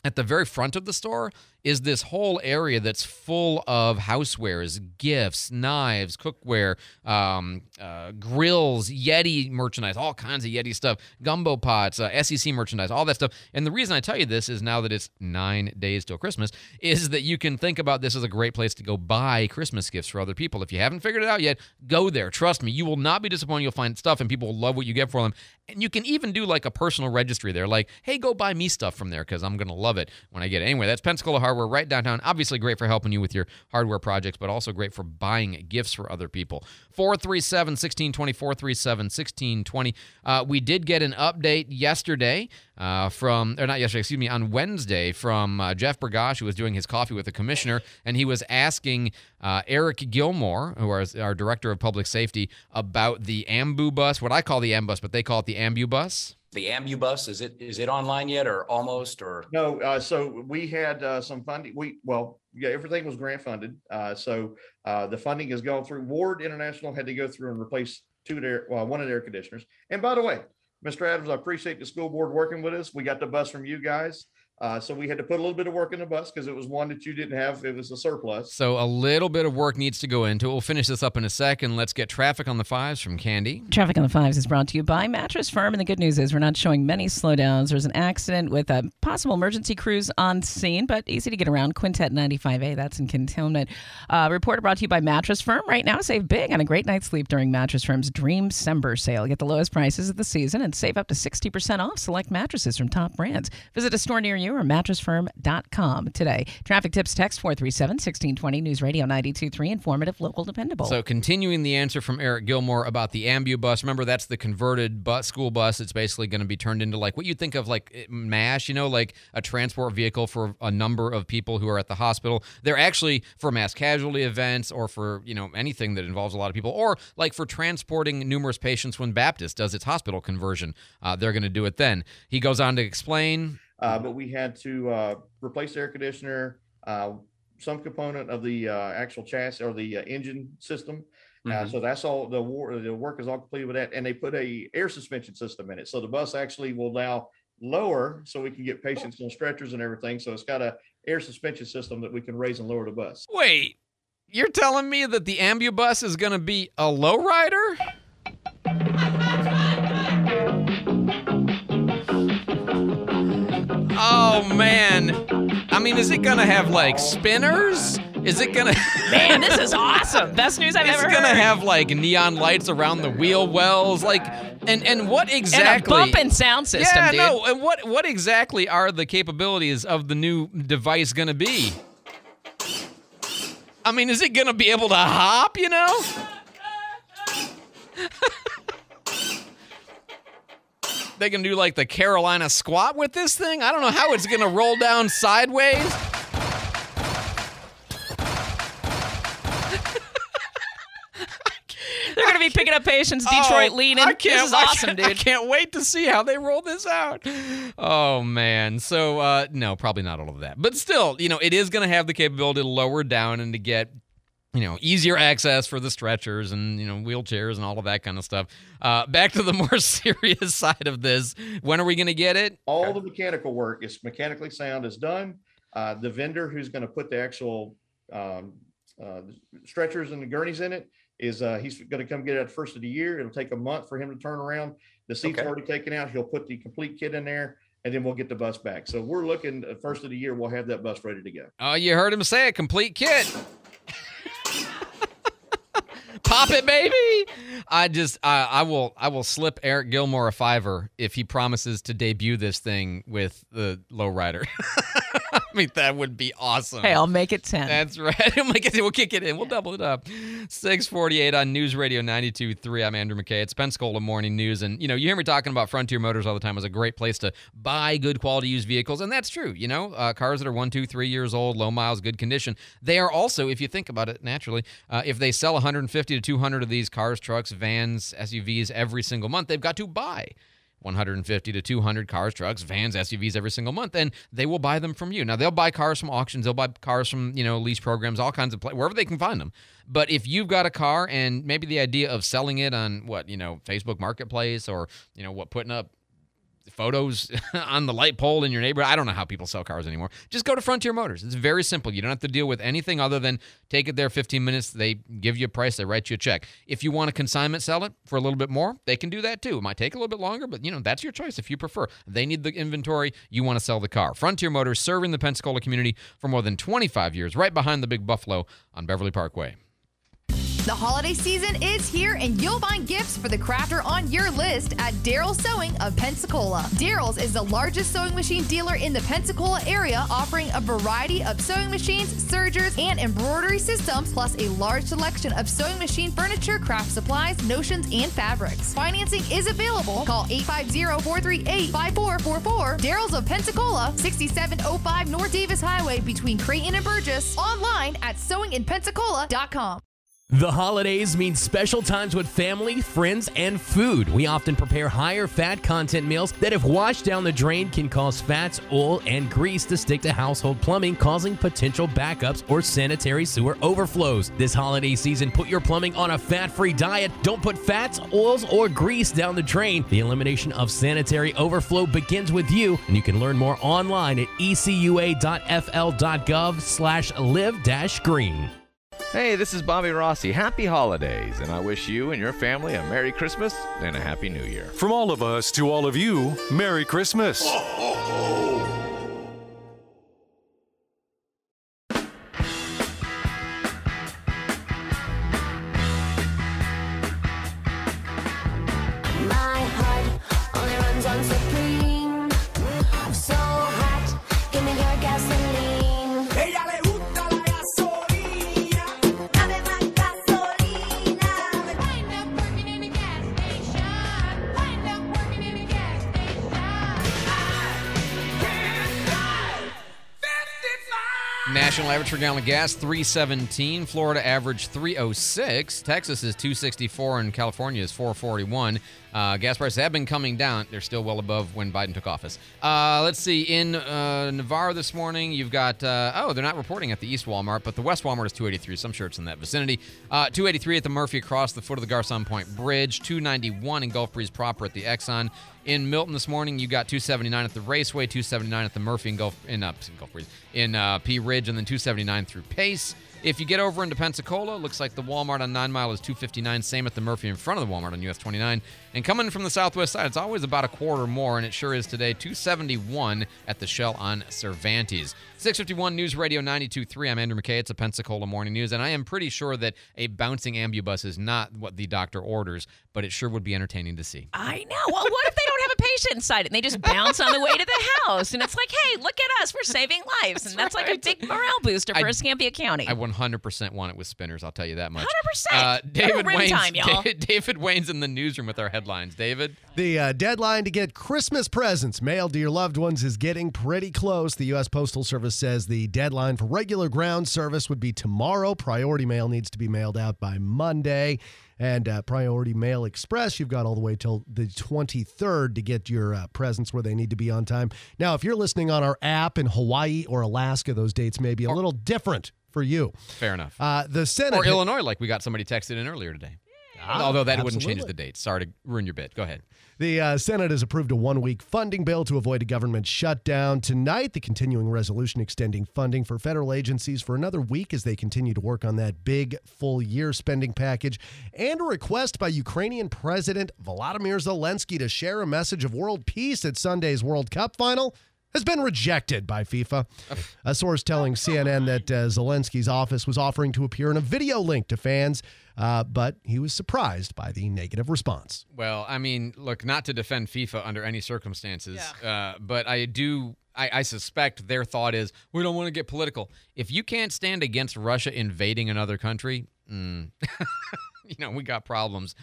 at the very front of the store is this whole area that's full of housewares, gifts, knives, cookware, um, uh, grills, Yeti merchandise, all kinds of Yeti stuff, gumbo pots, uh, SEC merchandise, all that stuff. And the reason I tell you this is now that it's nine days till Christmas, is that you can think about this as a great place to go buy Christmas gifts for other people. If you haven't figured it out yet, go there. Trust me, you will not be disappointed. You'll find stuff and people will love what you get for them. And you can even do like a personal registry there, like, hey, go buy me stuff from there because I'm going to love it when I get it. Anyway, that's Pensacola Hardware right downtown. Obviously, great for helping you with your hardware projects, but also great for buying gifts for other people. 437 1620, 437 1620. Uh, we did get an update yesterday uh, from, or not yesterday, excuse me, on Wednesday from uh, Jeff Bergosh, who was doing his coffee with the commissioner, and he was asking uh, Eric Gilmore, who is our director of public safety, about the Ambu bus, what I call the Ambus, but they call it the Ambu bus. The Ambubus is it is it online yet or almost or No, uh, so we had uh, some funding. We well, yeah, everything was grant funded. Uh, so uh, the funding has gone through. Ward International had to go through and replace two of their well, one of their air conditioners. And by the way, Mr. Adams, I appreciate the school board working with us. We got the bus from you guys. Uh, so we had to put a little bit of work in the bus because it was one that you didn't have. It was a surplus. So a little bit of work needs to go into it. We'll finish this up in a second. Let's get traffic on the fives from Candy. Traffic on the fives is brought to you by Mattress Firm, and the good news is we're not showing many slowdowns. There's an accident with a possible emergency crews on scene, but easy to get around. Quintette 95A, that's in Cantonment. Uh, report brought to you by Mattress Firm. Right now, save big on a great night's sleep during Mattress Firm's Dream December sale. Get the lowest prices of the season and save up to 60% off select mattresses from top brands. Visit a store near you or mattressfirm.com today. Traffic tips text 437 1620 News Radio 923, informative, local, dependable. So, continuing the answer from Eric Gilmore about the Ambu bus. Remember, that's the converted bus, school bus. It's basically going to be turned into like what you think of like MASH, you know, like a transport vehicle for a number of people who are at the hospital. They're actually for mass casualty events or for, you know, anything that involves a lot of people or like for transporting numerous patients when Baptist does its hospital conversion. Uh, they're going to do it then. He goes on to explain. Uh, but we had to uh, replace the air conditioner, uh, some component of the uh, actual chassis or the uh, engine system. Uh, Mhm. so that's all the, war, the work is all completed with that, and they put a air suspension system in it. So the bus actually will now lower, so we can get patients on stretchers and everything. So it's got a air suspension system that we can raise and lower the bus. Wait, you're telling me that the Ambu bus is going to be a lowrider? Oh man. I mean, is it going to have like spinners? Is it going to Man, this is awesome. Best news I've It's ever heard. Is it gonna have like neon lights around the wheel wells, like, and and what exactly? And a bumping sound system, yeah, dude. no, and what what exactly are the capabilities of the new device gonna be? I mean, is it gonna be able to hop? You know? they can do like the Carolina squat with this thing. I don't know how it's gonna roll down sideways. They're going to be picking up patients, Detroit Oh, leaning. This is awesome, can't- I dude. can't wait to see how they roll this out. Oh man. So uh no, probably not all of that. But still, you know, it is going to have the capability to lower down and to get you know, easier access for the stretchers and, you know, wheelchairs and all of that kind of stuff. Uh, back to the more serious side of this. When are we going to get it? All the mechanical work is mechanically sound is done. Uh, the vendor who's going to put the actual um, uh, stretchers and the gurneys in it is uh, he's going to come get it at the first of the year. It'll take a month for him to turn around. The seat's Okay. already taken out. He'll put the complete kit in there, and then we'll get the bus back. So we're looking at first of the year. We'll have that bus ready to go. Oh, you heard him say it. Complete kit. Pop it, baby. I just, I, I will, I will slip Eric Gilmore a fiver if he promises to debut this thing with the lowrider. Mean, that would be awesome. Hey, I'll make it 10. That's right. We'll, make it, we'll kick it in. We'll double it up. 648 on News Radio 92.3. I'm Andrew McKay. It's Pensacola Morning News. And, you know, you hear me talking about Frontier Motors all the time as a great place to buy good quality used vehicles. And that's true. You know, uh, cars that are one, two, three years old, low miles, good condition. They are also, if you think about it naturally, uh, if they sell 150 to 200 of these cars, trucks, vans, SUVs every single month, they've got to buy 150 to 200 cars, trucks, vans, SUVs every single month, and they will buy them from you. Now they'll buy cars from auctions, they'll buy cars from you know lease programs, all kinds of pla- wherever they can find them. But if you've got a car and maybe the idea of selling it on what you know Facebook Marketplace or you know what putting up photos on the light pole in your neighborhood. I don't know how people sell cars anymore. Just go to Frontier Motors. It's very simple. You don't have to deal with anything other than take it there 15 minutes. They give you a price, they write you a check. If you want to consignment sell it for a little bit more, they can do that too. It might take a little bit longer, but you know, that's your choice if you prefer. They need the inventory, you want to sell the car. Frontier Motors serving the Pensacola community for more than 25 years, right behind the Big Buffalo on Beverly Parkway. The holiday season is here, and you'll find gifts for the crafter on your list at Daryl's Sewing of Pensacola. Daryl's is the largest sewing machine dealer in the Pensacola area, offering a variety of sewing machines, sergers, and embroidery systems, plus a large selection of sewing machine furniture, craft supplies, notions, and fabrics. Financing is available. Call 850-438-5444. Daryl's of Pensacola, 6705 North Davis Highway between Creighton and Burgess. Online at sewinginpensacola.com. The holidays mean special times with family, friends, and food. We often prepare higher fat content meals that, if washed down the drain, can cause fats, oil, and grease to stick to household plumbing, causing potential backups or sanitary sewer overflows. This holiday season, put your plumbing on a fat free diet. Don't put fats, oils, or grease down the drain. The elimination of sanitary overflow begins with you, and you can learn more online at ecua.fl.gov slash live green. Hey, this is Bobby Rossi. Happy holidays, and I wish you and your family a Merry Christmas and a Happy New Year. From all of us to all of you, Merry Christmas. My National average for gallon of gas 317. Florida average 306. Texas is 264 and California is 441. Uh, gas prices have been coming down. They're still well above when Biden took office. Uh, let's see. In uh, Navarre this morning, you've got, uh, oh, they're not reporting at the East Walmart, but the West Walmart is 283. So I'm sure it's in that vicinity. Uh, 283 at the Murphy across the foot of the Garcon Point Bridge. 291 in Gulf Breeze proper at the Exxon. In Milton this morning, you got 279 at the Raceway, 279 at the Murphy Gulf in uh, Gulf Breeze in uh, Pea Ridge, and then 279 through Pace. If you get over into Pensacola, looks like the Walmart on Nine Mile is 259. Same at the Murphy in front of the Walmart on US 29. And coming from the southwest side, it's always about a quarter more, and it sure is today. 271 at the Shell on Cervantes. 651 News Radio 92.3. I'm Andrew McKay. It's a Pensacola morning news, and I am pretty sure that a bouncing ambubus is not what the doctor orders, but it sure would be entertaining to see. I know. Well, what if they don't have a patient inside it and they just bounce on the way to the house? And it's like, hey, look at us. We're saving lives. and that's like a big morale booster for I- Escambia County. I 100% want it with spinners. I'll tell you that much. 100%. Uh, David Wayne's, time, y'all. David Wayne's in the newsroom with our headlines. David. The uh, deadline to get Christmas presents mailed to your loved ones is getting pretty close. The U.S. Postal Service says the deadline for regular ground service would be tomorrow. Priority mail needs to be mailed out by Monday. And uh, Priority Mail Express, you've got all the way till the 23rd to get your uh, presents where they need to be on time. Now, if you're listening on our app in Hawaii or Alaska, those dates may be a little different for you. Fair enough. Uh, the Senate Or Illinois, like we got somebody texted in earlier today. Although that wouldn't change the date. Sorry to ruin your bit. Go ahead. The uh, Senate has approved a one week funding bill to avoid a government shutdown. Tonight, the continuing resolution extending funding for federal agencies for another week as they continue to work on that big full year spending package, and a request by Ukrainian President Volodymyr Zelensky to share a message of world peace at Sunday's World Cup final. Has been rejected by FIFA. A source telling CNN that uh, Zelensky's office was offering to appear in a video link to fans, uh, but he was surprised by the negative response. Well, I mean, look, not to defend FIFA under any circumstances, uh, but I do. I, I suspect their thought is we don't want to get political. If you can't stand against Russia invading another country, mm, you know we got problems.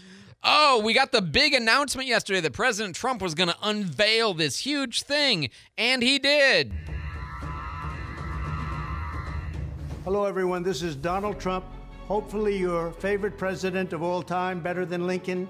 Oh, we got the big announcement yesterday that President Trump was going to unveil this huge thing, and he did. Hello, everyone. This is Donald Trump. Hopefully, your favorite president of all time, better than Lincoln,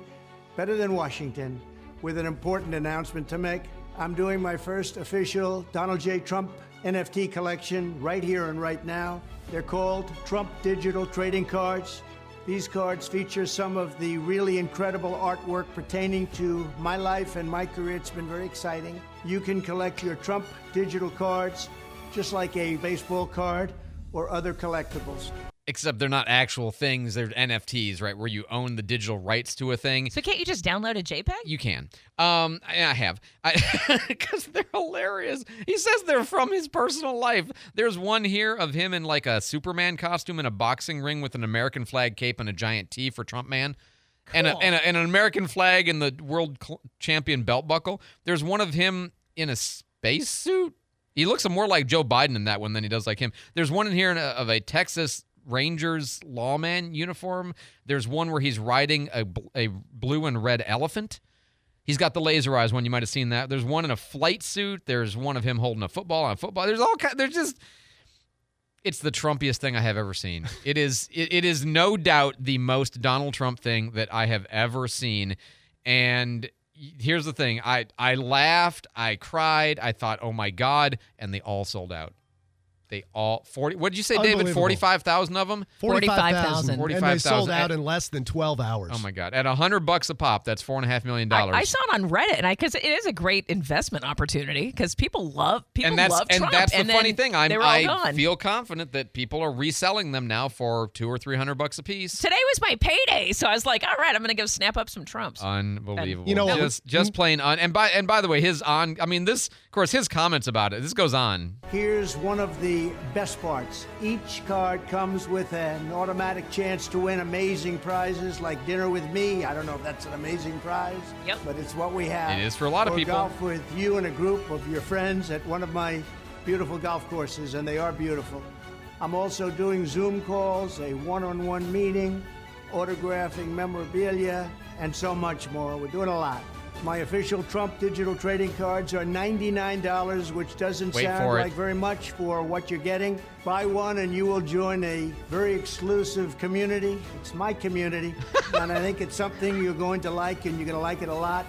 better than Washington, with an important announcement to make. I'm doing my first official Donald J. Trump NFT collection right here and right now. They're called Trump Digital Trading Cards. These cards feature some of the really incredible artwork pertaining to my life and my career. It's been very exciting. You can collect your Trump digital cards just like a baseball card or other collectibles. Except they're not actual things; they're NFTs, right? Where you own the digital rights to a thing. So can't you just download a JPEG? You can. Um, I I have. Because they're hilarious. He says they're from his personal life. There's one here of him in like a Superman costume in a boxing ring with an American flag cape and a giant T for Trump man. And, a, and, a, and an American flag and the world cl- champion belt buckle. There's one of him in a space suit. He looks more like Joe Biden in that one than he does like him. There's one in here of a Texas Rangers lawman uniform. There's one where he's riding a, a blue and red elephant. He's got the laser eyes one. You might have seen that. There's one in a flight suit. There's one of him holding a football on a football. There's all kind. There's just. It's the Trumpiest thing I have ever seen. It is it, it is no doubt the most Donald Trump thing that I have ever seen. And here's the thing. I I laughed, I cried, I thought, "Oh my god," and they all sold out. They all 40 What did you say, David? 45,000 of them? 45,000. 45,000. And they sold out At- in less than 12 hours. Oh my god! At a hundred bucks a pop, that's four and a half million I, dollars. I saw it on Reddit, and I because it is a great investment opportunity because people love people and that's love and Trump, that's the and funny thing. I'm, they were I gone. feel confident that people are reselling them now for two or three hundred bucks a piece. Today was my payday, so I was like, all right, I'm gonna go snap up some Trumps. Unbelievable. You know what just was- just plain on. And by and by the way, his on. I mean, this of course his comments about it. This goes on. Here's one of the best parts. Each card comes with an automatic chance to win amazing prizes like dinner with me. I don't know if that's an amazing prize, yep. but it's what we have. It is for a lot of Or people. golf with you and a group of your friends at one of my beautiful golf courses, and they are beautiful. I'm also doing Zoom calls, a one-on-one meeting, autographing memorabilia, and so much more. We're doing a lot. My official Trump digital trading cards are $99, which doesn't Wait sound like very much for what you're getting. Buy one and you will join a very exclusive community. It's my community, and I think it's something you're going to like, and you're going to like it a lot.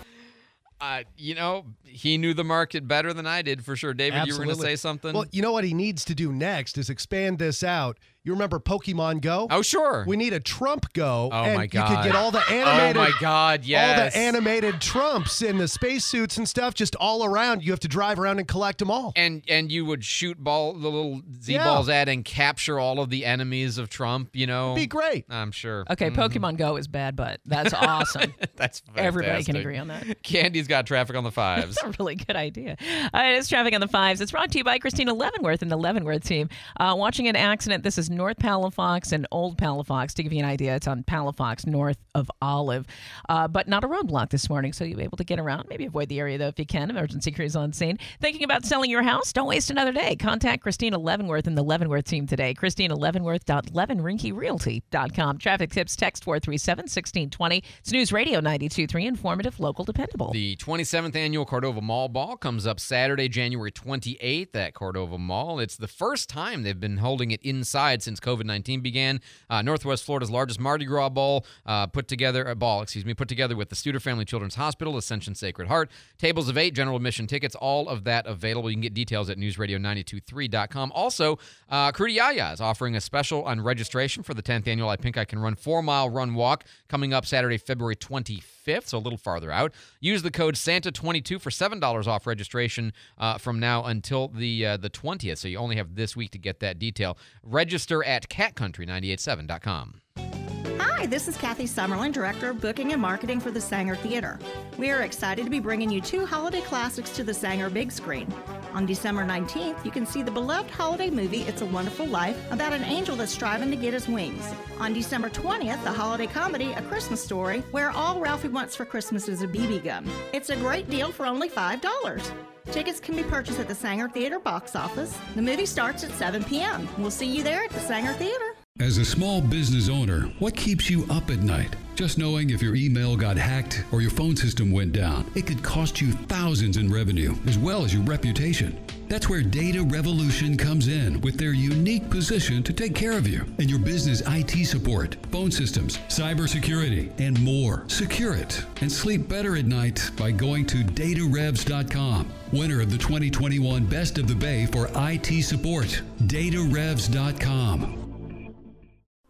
Uh, you know, he knew the market better than I did for sure. David, you were going to say something. Well, you know what he needs to do next is expand this out. You remember Pokemon Go? Oh, sure. We need a Trump Go. Oh, and my You could get all the animated. Oh, my God, yes. All the animated Trumps in the spacesuits and stuff, just all around. You have to drive around and collect them all. and and you would shoot ball the little Z Yeah. balls at and capture all of the enemies of Trump. You know, Be great. I'm sure. Okay, Mhm. Pokemon Go is bad, but that's awesome. That's Everybody can agree on that. Candy's got traffic on the fives. A really good idea. Uh, it is traffic on the fives. It's brought to you by Christina Leavenworth and the Leavenworth team. Uh, watching an accident. This is North Palafox and Old Palafox. To give you an idea, it's on Palafox, north of Olive, uh, but not a roadblock this morning, so you'll be able to get around. Maybe avoid the area though if you can. Emergency crews on scene. Thinking about selling your house? Don't waste another day. Contact Christina Leavenworth and the Leavenworth team today. Christina Leavenworth.leavenrinkyrealty.com. Traffic tips. Text 437-1620. It's News Radio 92.3. Informative, local, dependable. The 27th annual Cordova Mall Ball comes up Saturday, January 28th at Cordova Mall. It's the first time they've been holding it inside since COVID 19 began. Uh, Northwest Florida's largest Mardi Gras ball uh, put together a ball, excuse me, put together with the Studer Family Children's Hospital, Ascension Sacred Heart, tables of eight, general admission tickets, all of that available. You can get details at newsradio923.com. Also, uh, Crudy Yaya is offering a special on registration for the 10th annual I Pink I Can Run four mile run walk coming up Saturday, February 25th, so a little farther out. Use the code SANTA22 for $7 off registration uh, from now until the uh, the 20th. So you only have this week to get that detail. Register at catcountry987.com. Hi, this is Kathy Summerlin, Director of Booking and Marketing for the Saenger Theater. We are excited to be bringing you two holiday classics to the Saenger big screen. On December 19th, you can see the beloved holiday movie It's a Wonderful Life about an angel that's striving to get his wings. On December 20th, the holiday comedy A Christmas Story, where all Ralphie wants for Christmas is a BB gun. It's a great deal for only $5. Tickets can be purchased at the Saenger Theater box office. The movie starts at 7 p.m. We'll see you there at the Saenger Theater. As a small business owner, what keeps you up at night? Just knowing if your email got hacked or your phone system went down, it could cost you thousands in revenue as well as your reputation. That's where Data Revolution comes in with their unique position to take care of you and your business IT support, phone systems, cybersecurity, and more. Secure it and sleep better at night by going to datarevs.com. Winner of the 2021 Best of the Bay for IT support, datarevs.com.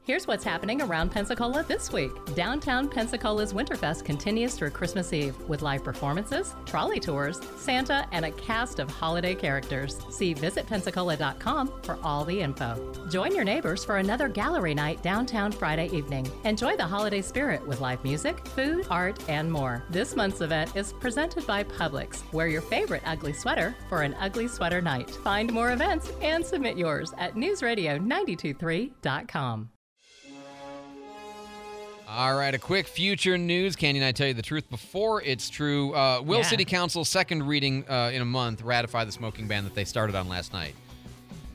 Here's what's happening around Pensacola this week. Downtown Pensacola's Winterfest continues through Christmas Eve with live performances, trolley tours, Santa, and a cast of holiday characters. See visitpensacola.com for all the info. Join your neighbors for another gallery night downtown Friday evening. Enjoy the holiday spirit with live music, food, art, and more. This month's event is presented by Publix. Wear your favorite ugly sweater for an ugly sweater night. Find more events and submit yours at newsradio923.com. All right, a quick future news. Candy and I tell you the truth before it's true. Uh, will Yeah. City Council's second reading uh, in a month ratify the smoking ban that they started on last night?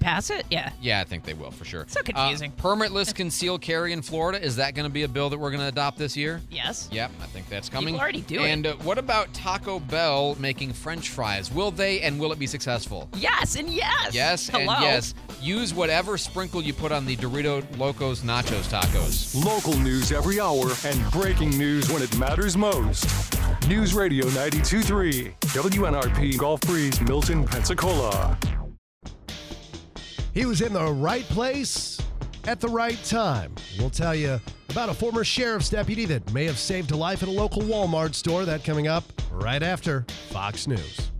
Pass it? Yeah. Yeah, I think they will for sure. So confusing. Uh, permitless concealed carry in Florida. Is that going to be a bill that we're going to adopt this year? Yes. Yep, I think that's coming. already do it. And uh, what about Taco Bell making French fries? Will they and will it be successful? Yes and yes. Yes Hello. and yes. use whatever sprinkle you put on the Dorito Locos Nachos Tacos. Local news every hour and breaking news when it matters most. News Radio 923, WNRP Gulf Breeze, Milton, Pensacola. He was in the right place at the right time. We'll tell you about a former sheriff's deputy that may have saved a life at a local Walmart store. That coming up right after Fox News.